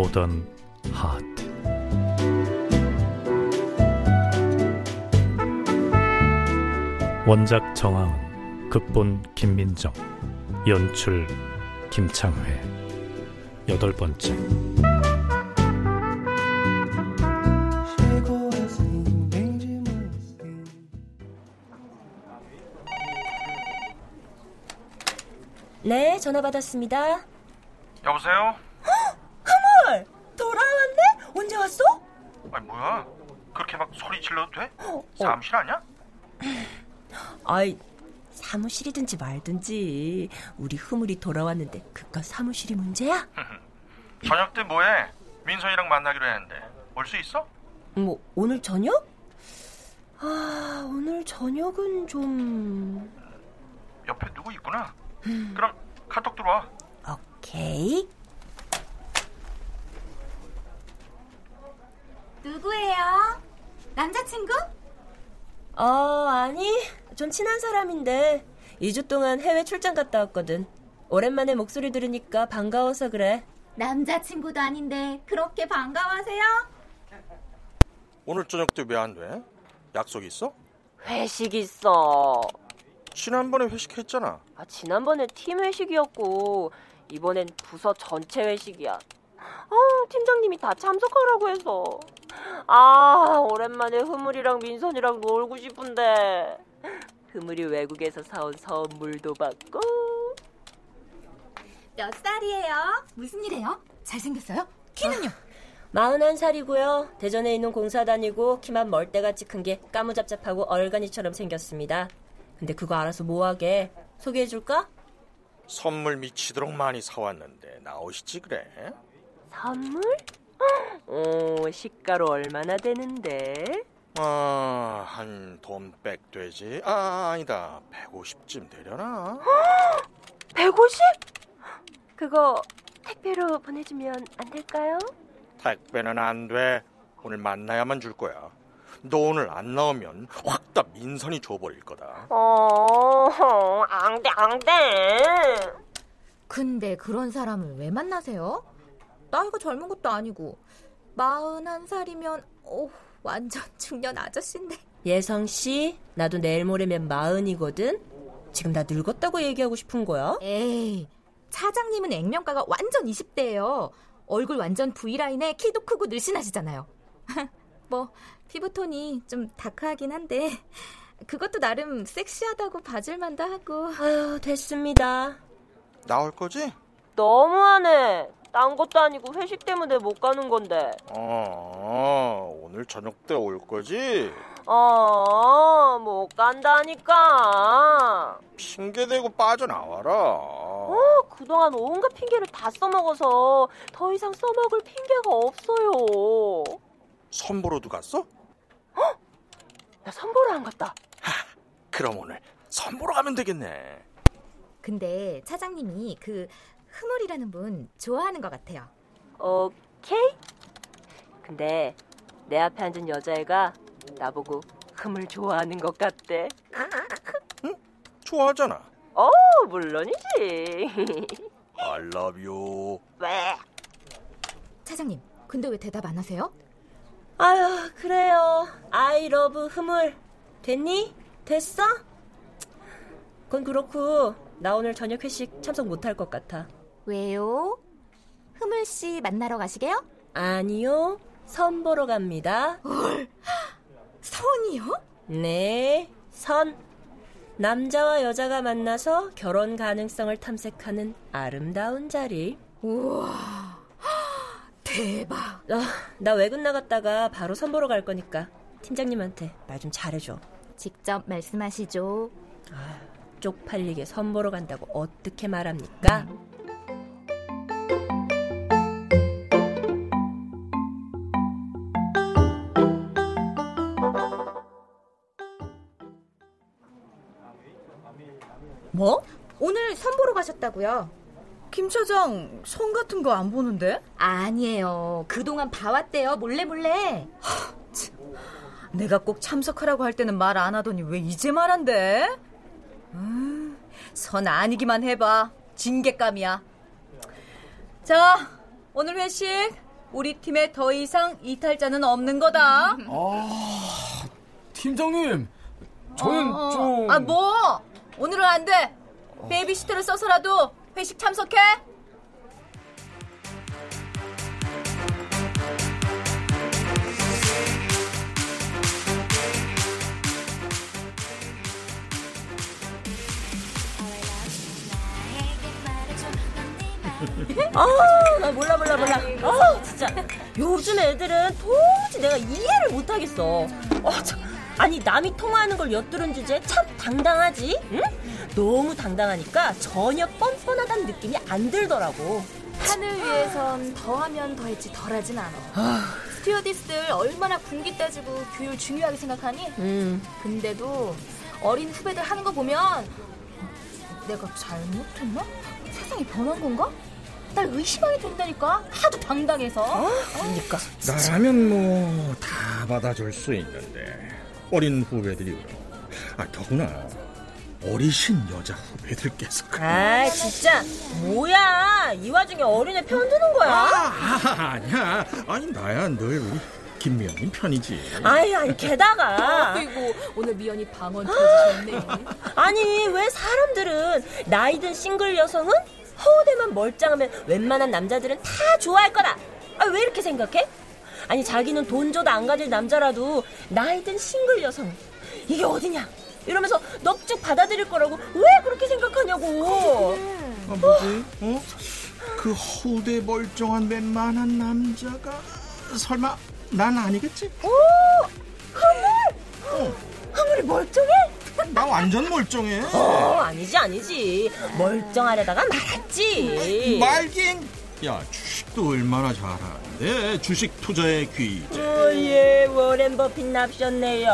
모던 하트 원작 정하은 극본 김민정 연출 김창회 여덟 번째 네, 전화 받았습니다. 여보세요? 하물! 돌아왔네? 언제 왔어? 아니, 뭐야? 그렇게 막 소리 질러도 돼? 어, 사무실 아니야? 아이, 사무실이든지 말든지 우리 흐물이 돌아왔는데 그깟 사무실이 문제야? 저녁 때 뭐해? 민선이랑 만나기로 했는데 올 수 있어? 뭐 오늘 저녁? 아 오늘 저녁은 좀 옆에 누구 있구나. 그럼 카톡 들어와. 오케이. 누구예요? 남자친구? 어, 아니. 좀 친한 사람인데 2주 동안 해외 출장 갔다 왔거든. 오랜만에 목소리 들으니까 반가워서 그래. 남자친구도 아닌데 그렇게 반가워하세요? 오늘 저녁 때 왜 안 돼? 약속 있어? 회식 있어. 지난번에 회식했잖아. 아, 지난번에 팀 회식이었고 이번엔 부서 전체 회식이야. 아, 팀장님이 다 참석하라고 해서. 아, 오랜만에 흐물이랑 민선이랑 놀고 싶은데. 흐물이 외국에서 사온 선물도 받고. 몇 살이에요? 무슨 일해요? 잘생겼어요? 키는요? 아, 41살이고요. 대전에 있는 공사 다니고 키만 멀대같이 큰 게 까무잡잡하고 얼간이처럼 생겼습니다. 근데 그거 알아서 뭐하게 소개해줄까? 선물 미치도록 많이 사왔는데 나오시지 그래? 선물? 어, 시가로 얼마나 되는데? 아, 한 돈백 되지? 아, 아니다. 150쯤 되려나? 150? 그거 택배로 보내주면 안 될까요? 택배는 안 돼. 오늘 만나야만 줄 거야. 너 오늘 안 나오면 확 다 민선이 줘버릴 거다. 어, 안 돼, 안 돼. 근데 그런 사람을 왜 만나세요? 나이가 젊은 것도 아니고 마흔한 살이면 오 완전 중년 아저씨인데. 예성 씨, 나도 내일 모레면 마흔이거든. 지금 나 늙었다고 얘기하고 싶은 거야? 에이, 차장님은 액면가가 완전 20대예요. 얼굴 완전 V라인에 키도 크고 늘씬하시잖아요. 뭐 피부톤이 좀 다크하긴 한데 그것도 나름 섹시하다고 봐줄만도 하고. 아유 됐습니다. 나올 거지? 너무하네. 딴 것도 아니고 회식 때문에 못 가는 건데. 어, 오늘 저녁 때 올 거지? 어, 못 간다니까. 핑계 대고 빠져나와라. 어, 그동안 온갖 핑계를 다 써먹어서 더 이상 써먹을 핑계가 없어요. 선보러도 갔어? 어? 나 선보러 안 갔다. 하, 그럼 오늘 선보러 가면 되겠네. 근데 차장님이 그 흐물이라는 분 좋아하는 것 같아요. 오케이. 근데 내 앞에 앉은 여자애가 나보고 흐물 좋아하는 것 같대. 응? 좋아하잖아. 어, 물론이지. I love you. 왜? 차장님, 근데 왜 대답 안 하세요? 아유, 그래요. I love 흐물. 됐니? 됐어? 그건 그렇고 나 오늘 저녁 회식 참석 못할 것 같아. 왜요? 흐물 씨 만나러 가시게요? 아니요. 선 보러 갑니다. 헐. 선이요? 네. 선. 남자와 여자가 만나서 결혼 가능성을 탐색하는 아름다운 자리. 우와. 대박. 아, 나 외근 나갔다가 바로 선 보러 갈 거니까 팀장님한테 말 좀 잘해줘. 직접 말씀하시죠. 아, 쪽팔리게 선 보러 간다고 어떻게 말합니까? 뭐? 가셨다고요? 김 차장 성 같은 거 안 보는데? 아니에요. 그동안 봐왔대요. 몰래 몰래. 내가 꼭 참석하라고 할 때는 말 안 하더니 왜 이제 말한대? 음, 선 아니기만 해봐. 징계감이야. 자, 오늘 회식 우리 팀에 더 이상 이탈자는 없는 거다. 아, 팀장님, 저는 어, 어. 좀... 아, 뭐? 오늘은 안 돼. 베이비시터를 써서라도 회식 참석해. 아, 나 몰라 몰라 몰라. 아, 진짜 요즘 애들은 도무지 내가 이해를 못 하겠어. 어, 참. 아니 남이 통화하는 걸 엿들은 주제에 참 당당하지? 응? 너무 당당하니까 전혀 뻔뻔하다는 느낌이 안 들더라고. 하늘 위에선 더하면 더했지 덜하진 않아. 스튜어디스들 얼마나 군기 따지고 규율 중요하게 생각하니? 음. 근데도 어린 후배들 하는 거 보면 내가 잘못했나? 세상이 변한 건가? 날 의심하게 된다니까 하도 당당해서 그러니까. 나라면 뭐 다 받아줄 수 있는데 어린 후배들이 그럼 아 더구나 어리신 여자 후배들께서 그- 아, 진짜 뭐야? 이 와중에 어린애 편드는 거야? 아, 아니야 아니 나야 늘 우리 김미영님 편이지 아이, 아니 게다가 아이고 오늘 미연이 방언 터지셨네 아니 왜 사람들은 나이든 싱글 여성은 허우대만 멀쩡하면 웬만한 남자들은 다 좋아할 거다. 아, 왜 이렇게 생각해? 아니 자기는 돈 줘도 안 가질 남자라도 나이든 싱글 여성 이게 어디냐? 이러면서 넙죽 받아들일 거라고 왜 그렇게 생각하냐고. 아, 뭐지? 어? 그 허우대 멀쩡한 웬만한 남자가 설마 난 아니겠지? 아무리 멀쩡해? 나 완전 멀쩡해 어 아니지 아니지 멀쩡하려다가 말았지. 말긴 야 주식도 얼마나 잘하는데? 주식 투자의 귀재 예 워렌 버핏 납셨네요.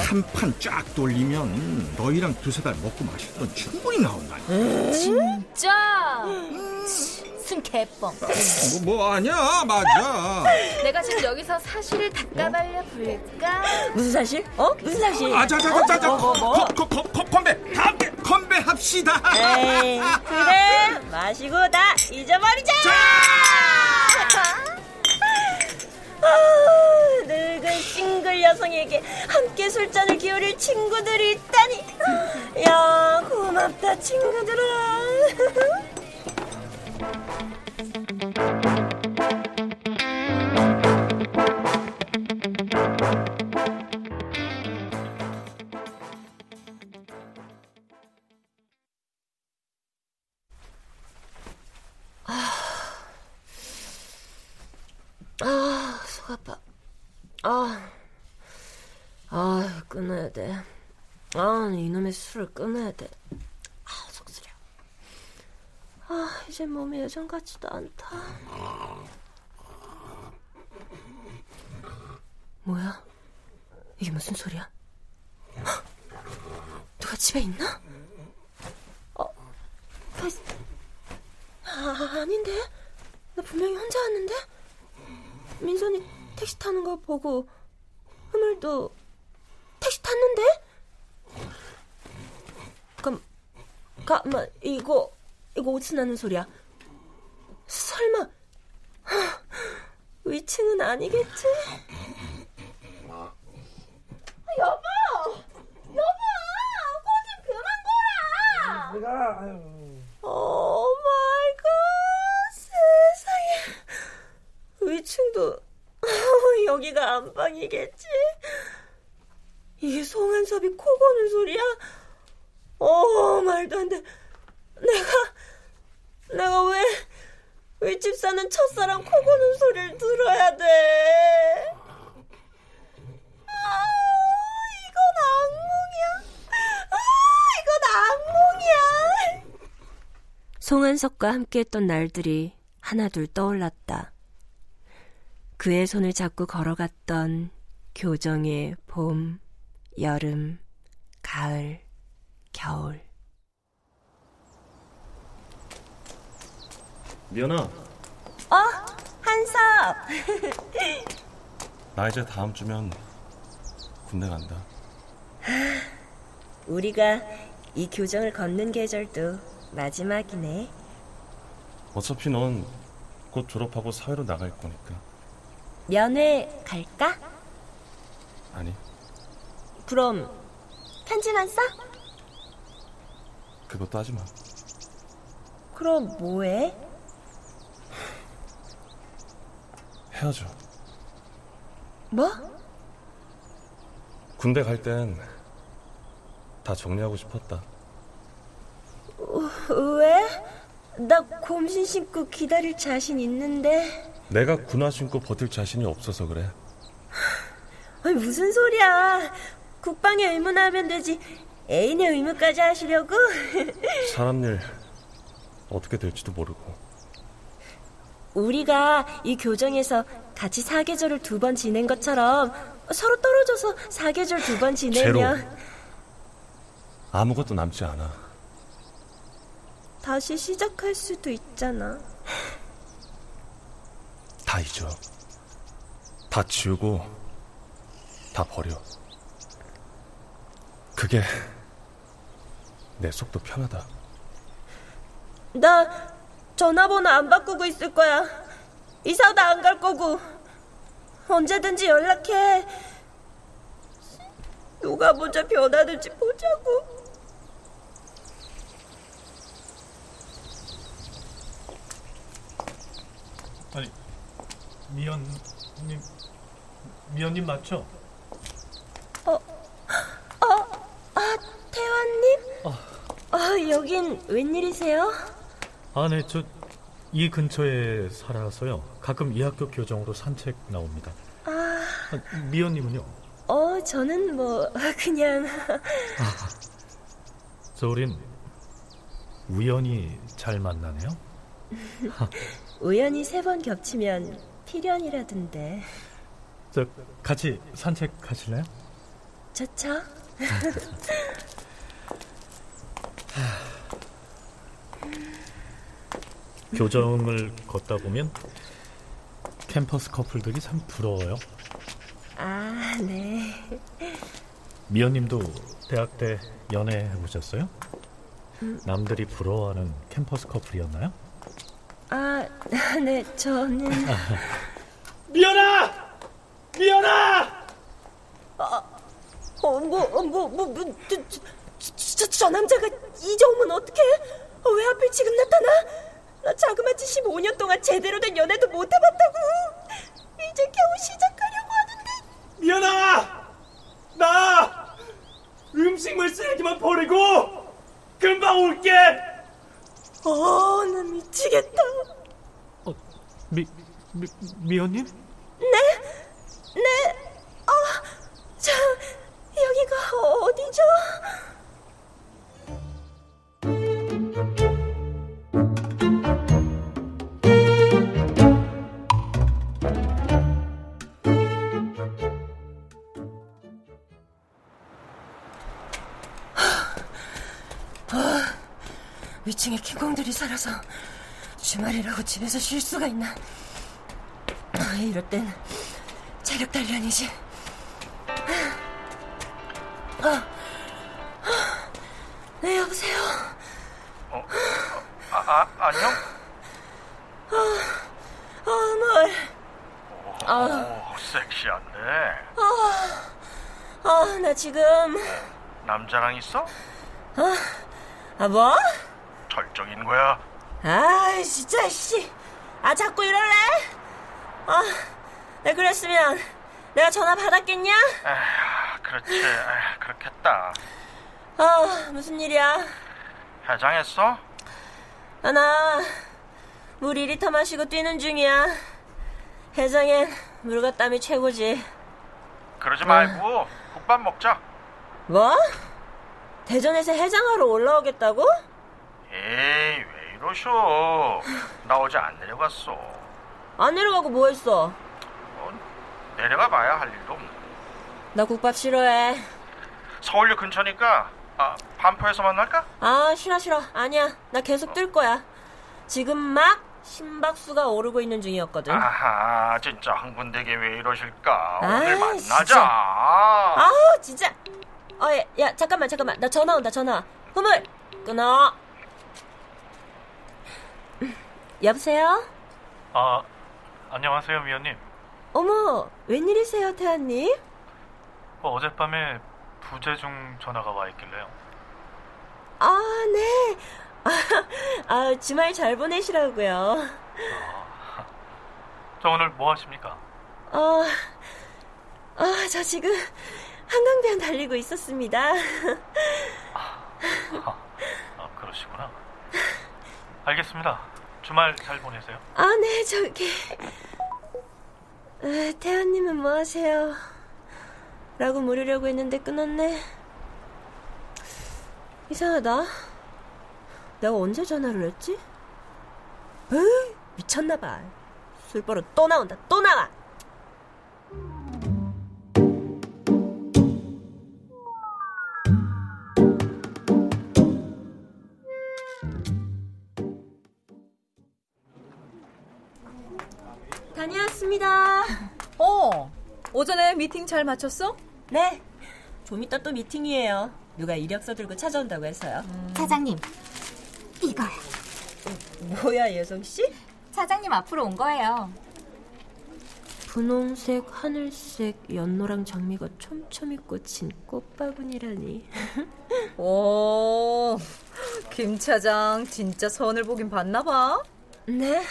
한 판 쫙 돌리면 너희랑 두세 달 먹고 마실 돈 충분히 나온다 진짜 순 개뻥 뭐, 뭐 아니야 맞아 내가 지금 여기서 사실을 닦아발려 볼까? 무슨 사실? 어 무슨 사실? 아자자자자자 뭐, 뭐, 뭐? 건배 다 함께 건배합시다 에이, 그래 마시고 다 잊어버리자. 아, 늙은 싱글 여성에게 함께 술잔을 기울일 친구들이 있다니. 야 고맙다 친구들아. 아, 끊어야 돼. 아, 속쓰려. 아, 이제 몸이 예전 같지도 않다. 뭐야? 이게 무슨 소리야? 헉! 누가 집에 있나? 어. 아, 아닌데? 나 분명히 혼자 왔는데? 민선이 택시 타는 거 보고 흐물도 택시 탔는데? 감, 가만 이거 이거 어디서 나는 소리야? 설마 하, 위층은 아니겠지? 여보, 여보, 거짓 그만 거라. 오 마이 갓, 세상에. 위층도 여기가 안방이겠지? 이게 송한섭이 코 고는 소리야? 어 말도 안 돼. 내가 내가 왜 윗집 사는 첫사랑 코 고는 소리를 들어야 돼. 아, 이건 악몽이야. 아, 이건 악몽이야. 송한석과 함께했던 날들이 하나둘 떠올랐다. 그의 손을 잡고 걸어갔던 교정의 봄, 여름, 가을, 겨울. 미연아. 어, 한섭. 나 이제 다음 주면 군대 간다. 우리가 이 교정을 걷는 계절도 마지막이네. 어차피 넌 곧 졸업하고 사회로 나갈 거니까. 면회 갈까? 아니, 그럼 편지만 써? 그것도 하지 마. 그럼 뭐해? 헤어져. 뭐? 군대 갈 땐 다 정리하고 싶었다. 왜? 나 곰신 신고 기다릴 자신 있는데. 내가 군화 신고 버틸 자신이 없어서 그래. 아니, 무슨 소리야? 국방의 의무하면 되지. 애인의 의무까지 하시려고? 사람 일 어떻게 될지도 모르고. 우리가 이 교정에서 같이 사계절을 두 번 지낸 것처럼 서로 떨어져서 사계절 두 번 지내면 제로. 아무것도 남지 않아. 다시 시작할 수도 있잖아. 다 잊어. 다 지우고 다 버려. 그게 내 속도 편하다. 나 전화번호 안 바꾸고 있을 거야. 이사도 안 갈 거고. 언제든지 연락해. 누가 먼저 변하는지 보자고. 아니 미연님 미연님 맞죠? 아, 태환님? 아, 여긴 웬일이세요? 아, 네, 저 이 근처에 살아서요. 가끔 이 학교 교정으로 산책 나옵니다. 아, 아, 미연님은요? 어, 저는 뭐, 그냥. 저 우린 우연히 잘 만나네요. 우연히 세 번 겹치면 필연이라던데. 저 같이 산책하실래요? 좋죠? 교정을 걷다 보면 캠퍼스 커플들이 참 부러워요. 아, 네. 미연님도 대학 때 연애 해 보셨어요? 남들이 부러워하는 캠퍼스 커플이었나요? 아, 네, 저는. 미연아! 미연아! 어, 뭐, 어, 뭐, 뭐, 뭐, 저, 저, 저, 저 남자가 이정우면 어떡해? 어, 왜 하필 지금 나타나? 나 자그마치 15년 동안 제대로 된 연애도 못 해봤다고. 이제 겨우 시작하려고 하는데. 미연아! 나 음식물 쓰레기만 버리고 금방 올게! 어, 나 미치겠다. 어, 미, 미 미연님? 2층에 킹콩들이 살아서 주말이라고 집에서 쉴 수가 있나? 아, 이럴 땐 체력 단련이지. 아, 아, 아 네 여보세요. 어, 어, 아, 아 안녕. 아, 아 어, 아, 오, 아, 섹시한데. 아, 아, 나 지금. 남자랑 있어? 아, 아 뭐? 절정인 거야? 아 진짜 씨. 아 자꾸 이럴래? 아, 네 그랬으면 내가 전화 받았겠냐? 에휴, 그렇지. 에휴, 그렇겠다. 아 무슨 일이야? 해장했어? 아, 나 물 2리터 마시고 뛰는 중이야. 해장엔 물과 땀이 최고지. 그러지 말고 국밥 먹자. 뭐? 대전에서 해장하러 올라오겠다고? 에이 왜 이러셔? 나 어제 안 내려갔어. 안 내려가고 뭐 했어? 내려가 봐야 할 일도 없네. 나 국밥 싫어해. 서울역 근처니까 아, 반포에서 만날까? 아, 싫어, 싫어. 아니야. 나 계속 뜰 거야. 지금 막 심박수가 오르고 있는 중이었거든. 아하, 진짜 흥분되게 왜 이러실까? 아, 오늘 만나자. 진짜. 아우, 진짜. 어, 야, 야, 잠깐만, 잠깐만. 나 전화 온다, 전화. 흐물! 끊어. 여보세요? 아, 안녕하세요, 미연님. 어머, 웬일이세요, 태아님? 어, 어젯밤에 부재중 전화가 와 있길래요. 아, 네. 아, 아, 주말 잘 보내시라고요. 저 오늘 뭐 하십니까? 어, 아, 저 지금 한강변 달리고 있었습니다. 아, 그러시구나. 알겠습니다. 주말 잘 보내세요. 아, 네, 저기. 아, 태아님은 뭐 하세요? 라고 물으려고 했는데 끊었네. 이상하다. 내가 언제 전화를 했지? 에이, 미쳤나봐. 술버릇 또 나온다, 또 나와! 다녀왔습니다. 어, 오전에 미팅 잘 마쳤어? 네. 좀 이따 또 미팅이에요. 누가 이력서 들고 찾아온다고 해서요. 사장님, 이거요. 뭐야, 예성 씨? 사장님 앞으로 온 거예요. 분홍색, 하늘색, 연노랑 장미가 촘촘히 꽂힌 꽃바구니라니. 오, 김 차장 진짜 선을 보긴 봤나 봐. 네.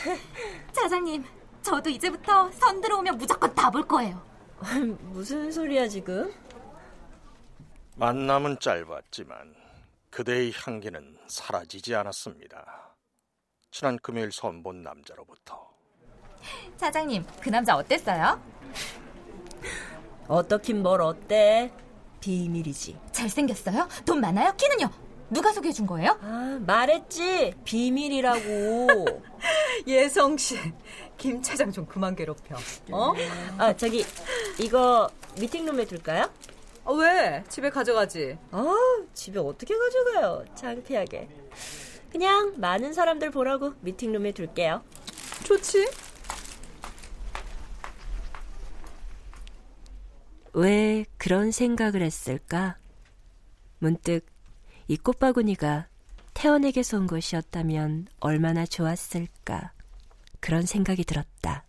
사장님, 저도 이제부터 선 들어오면 무조건 다 볼 거예요. 무슨 소리야, 지금? 만남은 짧았지만 그대의 향기는 사라지지 않았습니다. 지난 금요일 선 본 남자로부터 사장님, 그 남자 어땠어요? 어떻긴 뭘 어때? 비밀이지. 잘생겼어요? 돈 많아요? 키는요? 누가 소개해 준 거예요? 아, 말했지. 비밀이라고. 예성 씨, 김 차장 좀 그만 괴롭혀. 어? 아, 저기 이거 미팅룸에 둘까요? 아, 왜? 집에 가져가지. 아, 집에 어떻게 가져가요? 창피하게. 그냥 많은 사람들 보라고 미팅룸에 둘게요. 좋지. 왜 그런 생각을 했을까? 문득 이 꽃바구니가 태연에게서 온 것이었다면 얼마나 좋았을까. 그런 생각이 들었다.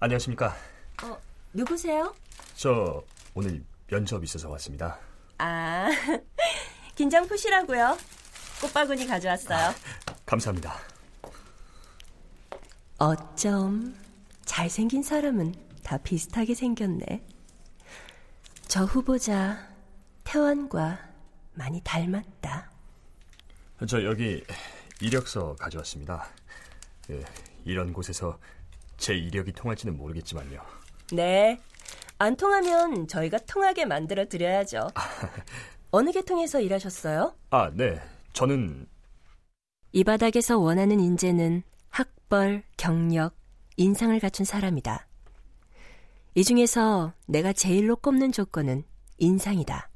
안녕하십니까. 어, 누구세요? 저 오늘 면접 있어서 왔습니다. 아, 긴장 푸시라고요. 꽃바구니 가져왔어요. 감사합니다. 어쩜 잘생긴 사람은 다 비슷하게 생겼네. 저 후보자 태원과 많이 닮았다. 저 여기 이력서 가져왔습니다. 예, 이런 곳에서 제 이력이 통할지는 모르겠지만요. 네. 안 통하면 저희가 통하게 만들어 드려야죠. 어느 계통에서 일하셨어요? 아, 네. 저는 이 바닥에서 원하는 인재는 학벌, 경력, 인상을 갖춘 사람이다. 이 중에서 내가 제일로 꼽는 조건은 인상이다.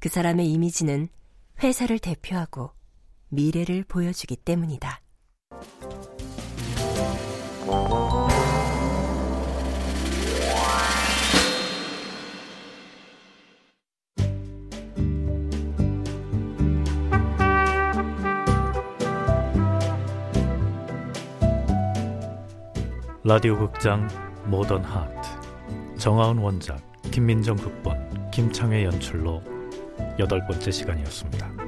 그 사람의 이미지는 회사를 대표하고 미래를 보여주기 때문이다. 라디오 극장 모던 하트 정하은 원작 김민정 극본 김창회 연출로 여덟 번째 시간이었습니다.